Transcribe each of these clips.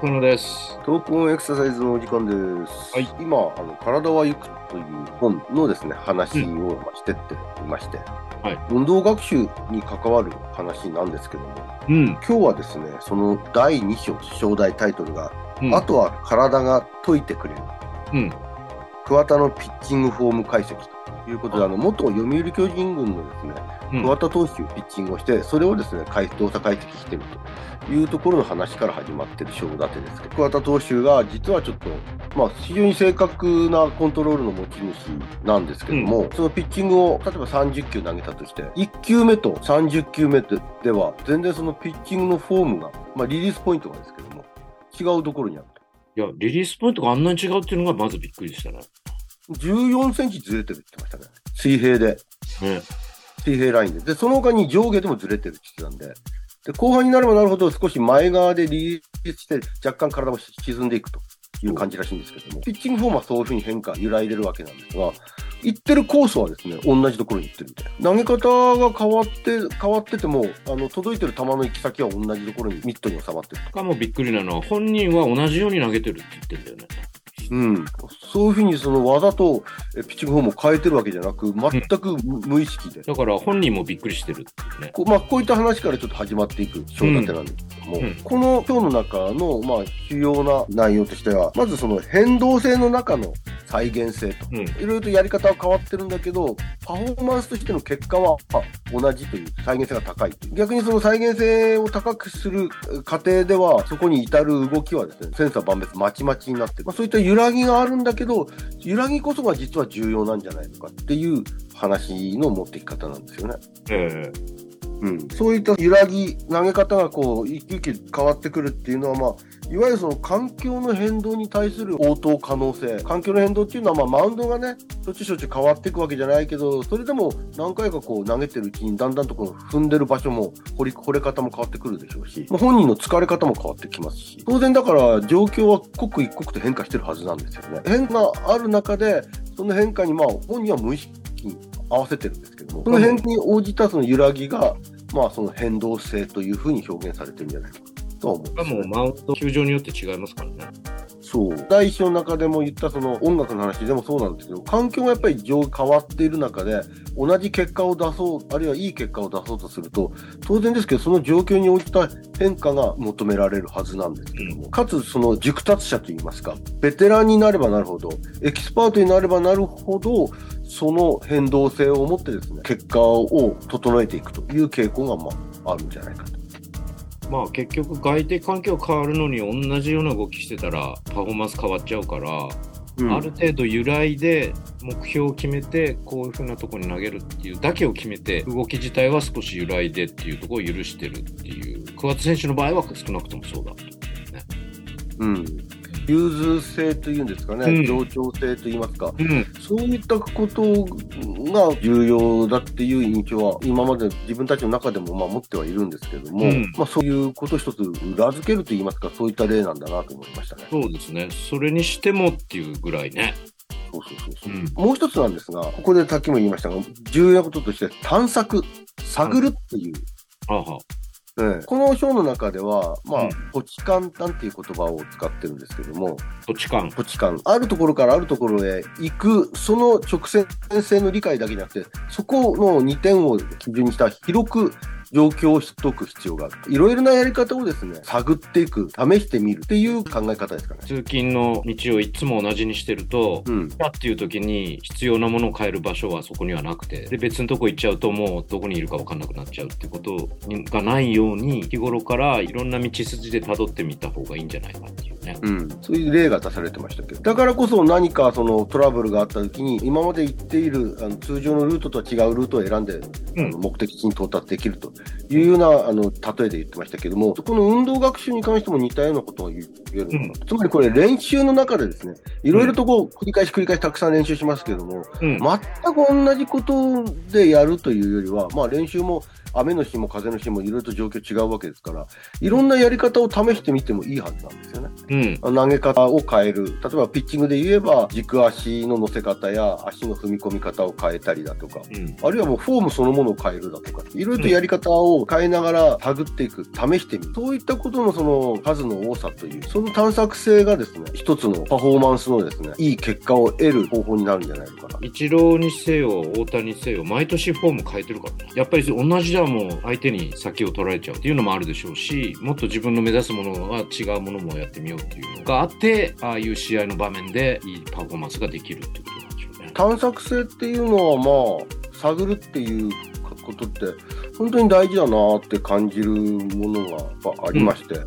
中野です。トークオンエクササイズのお時間です。はい今、あの、体は行くという本のですね、話をまあしてっていまして、はい運動学習に関わる話なんですけども、うん。今日はですね、その第2章、章題タイトルが、うん、あとは体が解いてくれる。うん。桑田のピッチングフォーム解析ということで、あの、元読売巨人軍のですね、うん。桑田投手ピッチングをして、それをですね、解動作解析してるというところの話から始まってる章立てですけど、桑田投手が実はちょっと、まあ、非常に正確なコントロールの持ち主なんですけども、そのピッチングを例えば30球投げたとして、1球目と30球目では、全然そのピッチングのフォームが、まあ、リリースポイントがですけども、違うところにあると。いや、リリースポイントがあんなに違うっていうのがまずびっくりしたね。14センチずれてるって言ってましたね。水平で。ね。水平ラインで。で、その他に上下でもずれてるって言ってたんで、で、後半になればなるほど少し前側でリリースして若干体も沈んでいくという感じらしいんですけども、ピッチングフォームはそういうふうに変化、揺らいでるわけなんですが、行ってるコースはですね、同じところに行ってるみたいな。投げ方が変わって、変わってても、あの、届いてる球の行き先は同じところにミットに収まってると。しかもびっくりなのは、本人は同じように投げてるって言ってんだよね。うん、そういうふうにその技とえピッチングフォームを変えてるわけじゃなく、全く無無意識で、だから本人もびっくりしてるっていうね。こうまあ、こういった話からちょっと始まっていく章立てなんですけども、うんうんこの今日の中の、まあ、主要な内容としては、まずその変動性の中の再現性と。うん。いろいろとやり方は変わってるんだけど、パフォーマンスとしての結果はあ同じという再現性が高い。逆にその再現性を高くする過程では、そこに至る動きはですね、センサー万別まちまちになってる。まあ、そういった揺らぎがあるんだけど、揺らぎこそが実は重要なんじゃないのかっていう話の持っていき方なんですよね。えうん、そういった揺らぎ、投げ方がこう一気に変わってくるっていうのは、まあ、いわゆるその環境の変動に対する応答可能性、環境の変動っていうのは、まあ、マウンドがね、しょっちゅうしょっちゅう変わっていくわけじゃないけど、それでも何回かこう投げてるうちに、だんだんとこの踏んでる場所も、掘り掘れ方も変わってくるでしょうし、まあ、本人の疲れ方も変わってきます。し、当然だから状況は刻一刻と変化してるはずなんですよね。変化がある中で、その変化にまあ本人は無意識に合わせてるんですけども、その変化に応じたその揺らぎが、まあその変動性というふうに表現されてるんじゃないかとは思うんえ。です、しかもね。マウンド、球場によって違いますからね。そう。第一章の中でも言ったその音楽の話でもそうなんですけど、環境がやっぱり上変わっている中で、同じ結果を出そう、あるいはいい結果を出そうとすると、当然ですけど、その状況に応じた変化が求められるはずなんですけども、かつその熟達者といいますか、ベテランになればなるほど、エキスパートになればなるほど、その変動性を持ってですね、結果を整えていくという傾向がまああるんじゃないかと。まあ結局外的環境変わるのに同じような動きしてたらパフォーマンス変わっちゃうから、うんある程度揺らいで目標を決めてこういうふうなところに投げるっていうだけを決めて動き自体は少し揺らいでっていうところを許してるっていう桑田選手の場合は少なくともそうだと、ね。うん。融通性というんですかね、うん協調性といいますか、うん、そういったことが重要だっていう印象は、今まで自分たちの中でもまあ持ってはいるんですけれども、うんまあ、そういうこと一つ裏付けるといいますか、そういった例なんだなと思いましたね。そうですね。それにしてもっていうぐらいね。そうそうそうそううんもう一つなんですが、ここでさっきも言いましたが、重要なこととして探索、探るっていう。はあはあええこの章の中では、まあうん、土地勘なんていう言葉を使ってるんですけども、土地勘。土地勘。あるところからあるところへ行く、その直線性の理解だけじゃなくて、そこの2点を基準にした広く状況を知っておく必要がある。いろいろなやり方をですね、探っていく、試してみるっていう考え方ですかね。通勤の道をいつも同じにしてると、うん。だっていう時に必要なものを変える場所はそこにはなくてで別のとこ行っちゃうともうどこにいるか分かんなくなっちゃうってことにがないように日頃からいろんな道筋で辿ってみた方がいいんじゃないかっていうね。うん、そういう例が出されてましたけど、だからこそ何かそのトラブルがあった時に、今まで行っているあの通常のルートとは違うルートを選んで、うん目的地に到達できるというようなあの例えで言ってましたけども、そこの運動学習に関しても似たようなことが言えるのかな、つまりこれ、練習の中でですね、いろいろとこう繰り返し繰り返したくさん練習しますけども、うん。全く同じことでやるというよりは、まあ、練習も雨の日も風の日もいろいろと状況違うわけですから、いろんなやり方を試してみてもいいはずなんですよね。投げ方を変える。例えばピッチングで言えば、軸足の乗せ方や足の踏み込み方を変えたりだとか、うん。あるいはもうフォームそのものを変えるだとか、いろいろとやり方を変えながら探っていく、試してみる。そういったことのその数の多さという、その探索性がですね、一つのパフォーマンスのですね、いい結果を得る方法になるんじゃないのかな。イチローにせよ、大谷にせよ、毎年フォーム変えてるからね。やっぱり同じじゃもう相手に先を取られちゃうっていうのもあるでしょうし、もっと自分の目指すものは違うものもやってみようっていうのがあって、ああいう試合の場面でいいパフォーマンスができるってことなんでしょうね。探索性っていうのはまあ、探るっていうことって、本当に大事だなって感じるものがやっぱありまして、うん。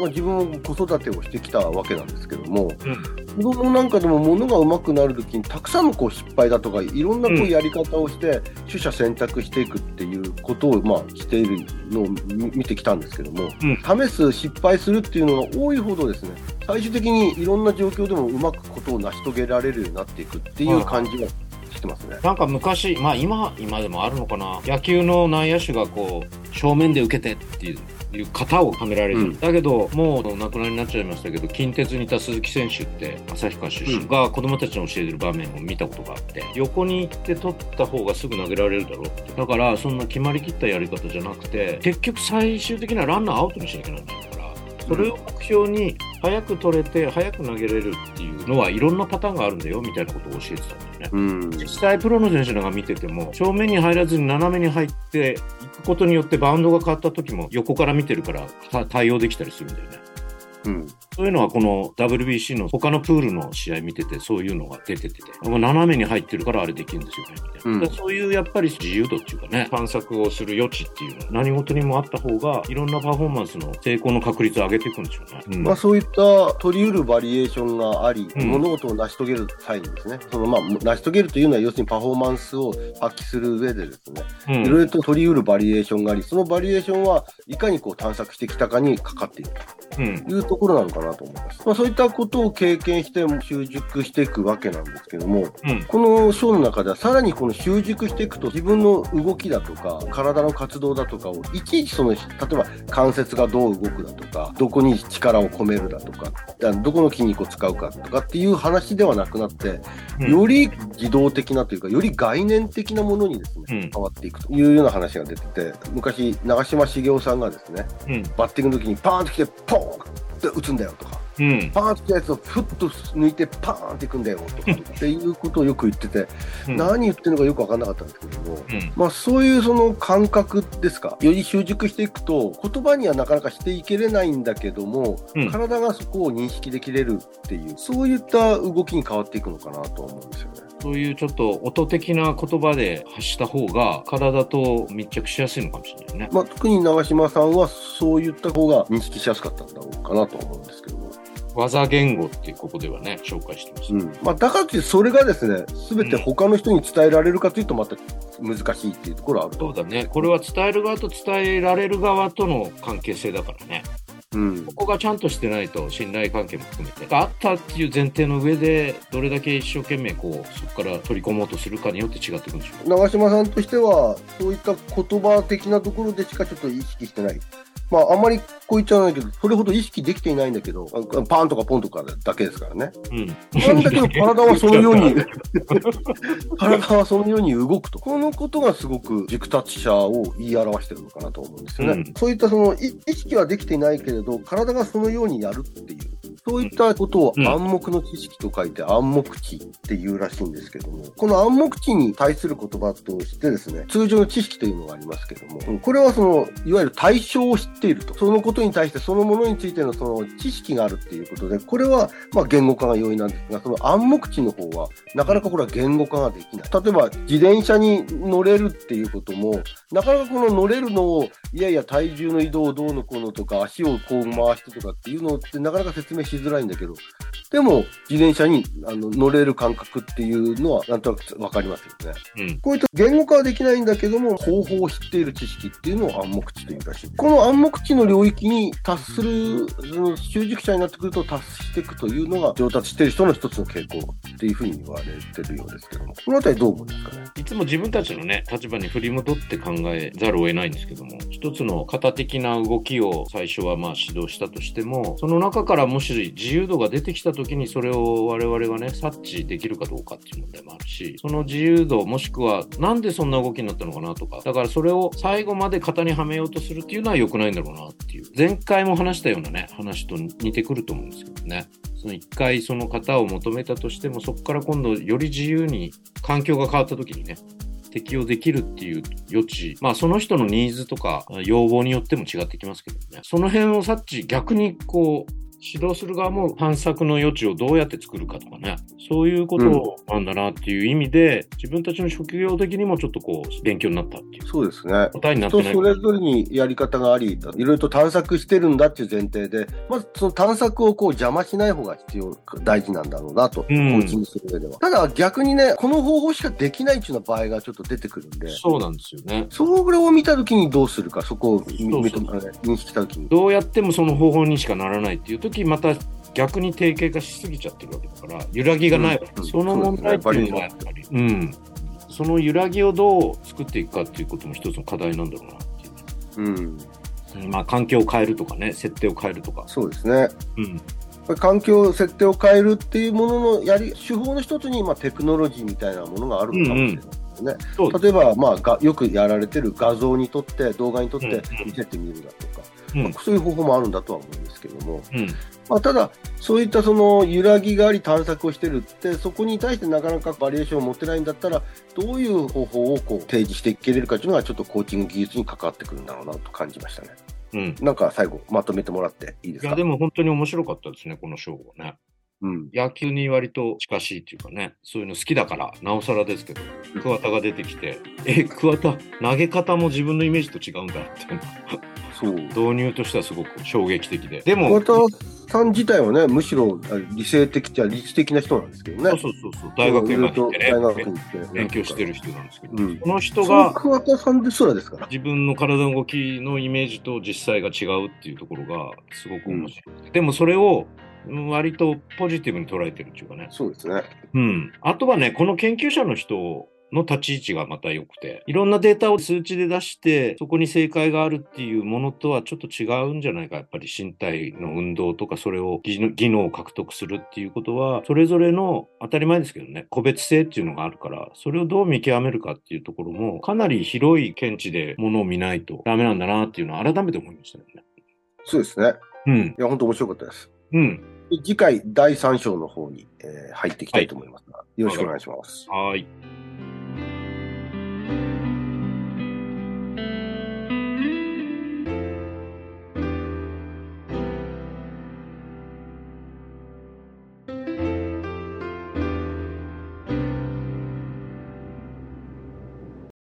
まあ、自分も子育てをしてきたわけなんですけども、うん。子供なんかでも物が上手くなるときにたくさんのこう失敗だとかいろんなこううんやり方をして取捨選択していくっていうことをまあしているのを見見てきたんですけども、試す失敗するっていうのが多いほどですね最終的にいろんな状況でもうまくことを成し遂げられるようになっていくっていう感じがしてますね。なんか昔、まあ今、今でもあるのかな。野球の内野手がこう、正面で受けてっていう。いう型をはめられる、うん。だけどもうお亡くなりになっちゃいましたけど近鉄にいた鈴木選手って旭川出身が子供たちに教えてる場面を見たことがあって横に行って取った方がすぐ投げられるだろうって。だからそんな決まりきったやり方じゃなくて結局最終的にはランナーアウトにしなきゃならないからそれを目標に早く取れて早く投げれるっていうのはいろんなパターンがあるんだよみたいなことを教えてたんだよね。うん実際プロの選手なんか見てても正面に入らずに斜めに入っていくことによってバウンドが変わった時も横から見てるからた対応できたりするんだよね。うんそういうのはこの WBC の他のプールの試合見ててそういうのが出てて斜めに入ってるからあれできるんですよね。みたいな、うんそういうやっぱり自由度っていうかね探索をする余地っていうの何事にもあった方がいろんなパフォーマンスの成功の確率を上げていくんでしょうね。うん。まあ、そういった取り得るバリエーションがあり、うん物事を成し遂げる際にですね、そのまあ成し遂げるというのは要するにパフォーマンスを発揮する上でですね、うん。いろいろと取り得るバリエーションがあり、そのバリエーションはいかにこう探索してきたかにかかっているうん。というところなのかなと思います。まあ、そういったことを経験して習熟していくわけなんですけども、うん。この章の中ではさらにこの習熟していくと自分の動きだとか体の活動だとかをいちいちその例えば関節がどう動くだとかどこに力を込めるだとかだどこの筋肉を使うかとかっていう話ではなくなって、うん。より自動的なというかより概念的なものにですね、うん。変わっていくというような話が出てて昔長嶋茂雄さんがですねうん。バッティングの時にパーンと来てポーンって打つんだよとかうん。パーンと来たやつをふっと抜いてパーンっていくんだよとかっていうことをよく言ってて、うん。何言ってるのかよく分かんなかったんですけども、うん。まあ、そういうその感覚ですか？より習熟していくと言葉にはなかなかしていけれないんだけども、うん。体がそこを認識できれるっていうそういった動きに変わっていくのかなとは思うんですよね。そういうちょっと音的な言葉で発した方が体と密着しやすいのかもしれないね。まあ、特に長嶋さんはそういった方が認識しやすかったんだろうかなと思うんですけども。技言語ってここではね、紹介してます。うんまあ、だからそれがですね、すべて他の人に伝えられるかというとまた難しいっていうところはあるとそうだね。これは伝える側と伝えられる側との関係性だからね。うんここがちゃんとしてないと信頼関係も含めて。あったっていう前提の上で、どれだけ一生懸命こう、そこから取り込もうとするかによって違ってくるんでしょ長嶋さんとしては、そういった言葉的なところでしかちょっと意識してない。まあ、あんまりこう言っちゃわないけど、それほど意識できていないんだけど、あパンとかポンとかだけですからね。う。うん。なんだけど、体はそのように、体はそのように動くと。このことがすごく熟達者を言い表してるのかなと思うんですよね。うんそういったそのい意識はできていないけれど、体がそのようにやるっていう。そういったことをうん暗黙の知識と書いて暗黙知っていうらしいんですけども、この暗黙知に対する言葉としてですね、通常の知識というのがありますけども、うんこれはその、いわゆる対象を知っていると。そのことに対してそのものについてのその知識があるっていうことで、これはまあ言語化が容易なんですが、その暗黙知の方は、なかなかこれは言語化ができない。例えば、自転車に乗れるっていうことも、なかなかこの乗れるのを、いやいや体重の移動をどうのこうのとか、足をこう回してとかっていうのってなかなか説明しづらいんだけど、でも、自転車にあの乗れる感覚っていうのは、なんとなくわかりますよね。うん。こういった言語化はできないんだけども、方法を知っている知識っていうのを暗黙知というらしい。この暗黙知の領域に達する、その習熟者になってくると達していくというのが上達している人の一つの傾向っていうふうに言われてるようですけども、このあたりどう思うんですかね？いつも自分たちのね、立場に振り戻って考えざるを得ないんですけども、一つの型的な動きを最初はまあ指導したとしても、その中からもし自由度が出てきた時にそれを我々がね、察知できるかどうかっていう問題もあるし、その自由度もしくはなんでそんな動きになったのかなとか、だからそれを最後まで型にはめようとするっていうのは良くないんだろうなっていう、前回も話したようなね、話と似てくると思うんですけどね。その一回その方を求めたとしても、そこから今度より自由に環境が変わった時にね、適用できるっていう余地、まあその人のニーズとか要望によっても違ってきますけどね。その辺を察知、逆にこう、指導する側も探索の余地をどうやって作るかとかね、そういうことなんだなっていう意味で、うん、自分たちの職業的にもちょっとこう、勉強になったっていう。そうですね。答えになって。人それぞれにやり方があり、いろいろと探索してるんだっていう前提で、まずその探索をこう邪魔しない方が必要、大事なんだろうなと、コーチングする上では。ただ逆にね、この方法しかできないっていうような場合がちょっと出てくるんで。そうなんですよね。それを見たときにどうするか、そこを認識したときに。どうやってもその方法にしかならないっていうとき、また逆に定型化しすぎちゃってるわけだから、揺らぎがないうん、その問題っていうのはやっぱり、うん、その揺らぎをどう作っていくかっていうことも一つの課題なんだろうなっていう。うん。まあ、環境を変えるとかね、設定を変えるとか。そうですね。うん。環境、設定を変えるっていうもののやり、手法の一つに、まあ、テクノロジーみたいなものがあるのかもしれない。ね、例えば、まあ、がよくやられてる画像にとって、動画にとって見せてみるだとか、うん、まあ、そういう方法もあるんだとは思うんですけども、うん、まあ、ただ、そういったその揺らぎがあり探索をしてるって、そこに対してなかなかバリエーションを持ってないんだったら、どういう方法をこう提示していけれるかというのが、ちょっとコーチング技術に関わってくるんだろうなと感じましたね。うん、なんか最後、まとめてもらっていいですか？いや、でも本当に面白かったですね、このショーはね。うん、野球に割と近しいっていうかね、そういうの好きだから、なおさらですけど、桑田が出てきて、え、桑田、投げ方も自分のイメージと違うんだってそう導入としてはすごく衝撃的で。でも、桑田さん自体はね、むしろ理性的じゃ理知的な人なんですけどね。そうそうそう大学院まで行ってね、大学に行って勉強してる人なんですけど、うん、その人が、桑田さんですらですから。自分の体の動きのイメージと実際が違うっていうところがすごく面白い。うん、でもそれを割とポジティブに捉えてるっていうかね。そうですね。うん。あとはね、この研究者の人の立ち位置がまた良くて、いろんなデータを数値で出して、そこに正解があるっていうものとはちょっと違うんじゃないか。やっぱり身体の運動とか、それを技能を獲得するっていうことは、それぞれの当たり前ですけどね、個別性っていうのがあるから、それをどう見極めるかっていうところも、かなり広い見地でものを見ないとダメなんだなっていうのは改めて思いましたよね。そうですね。うん。いや、本当面白かったです。うん。次回第3章の方に、えー、入っていきたいと思いますが、はい、よろしくお願いします。はい。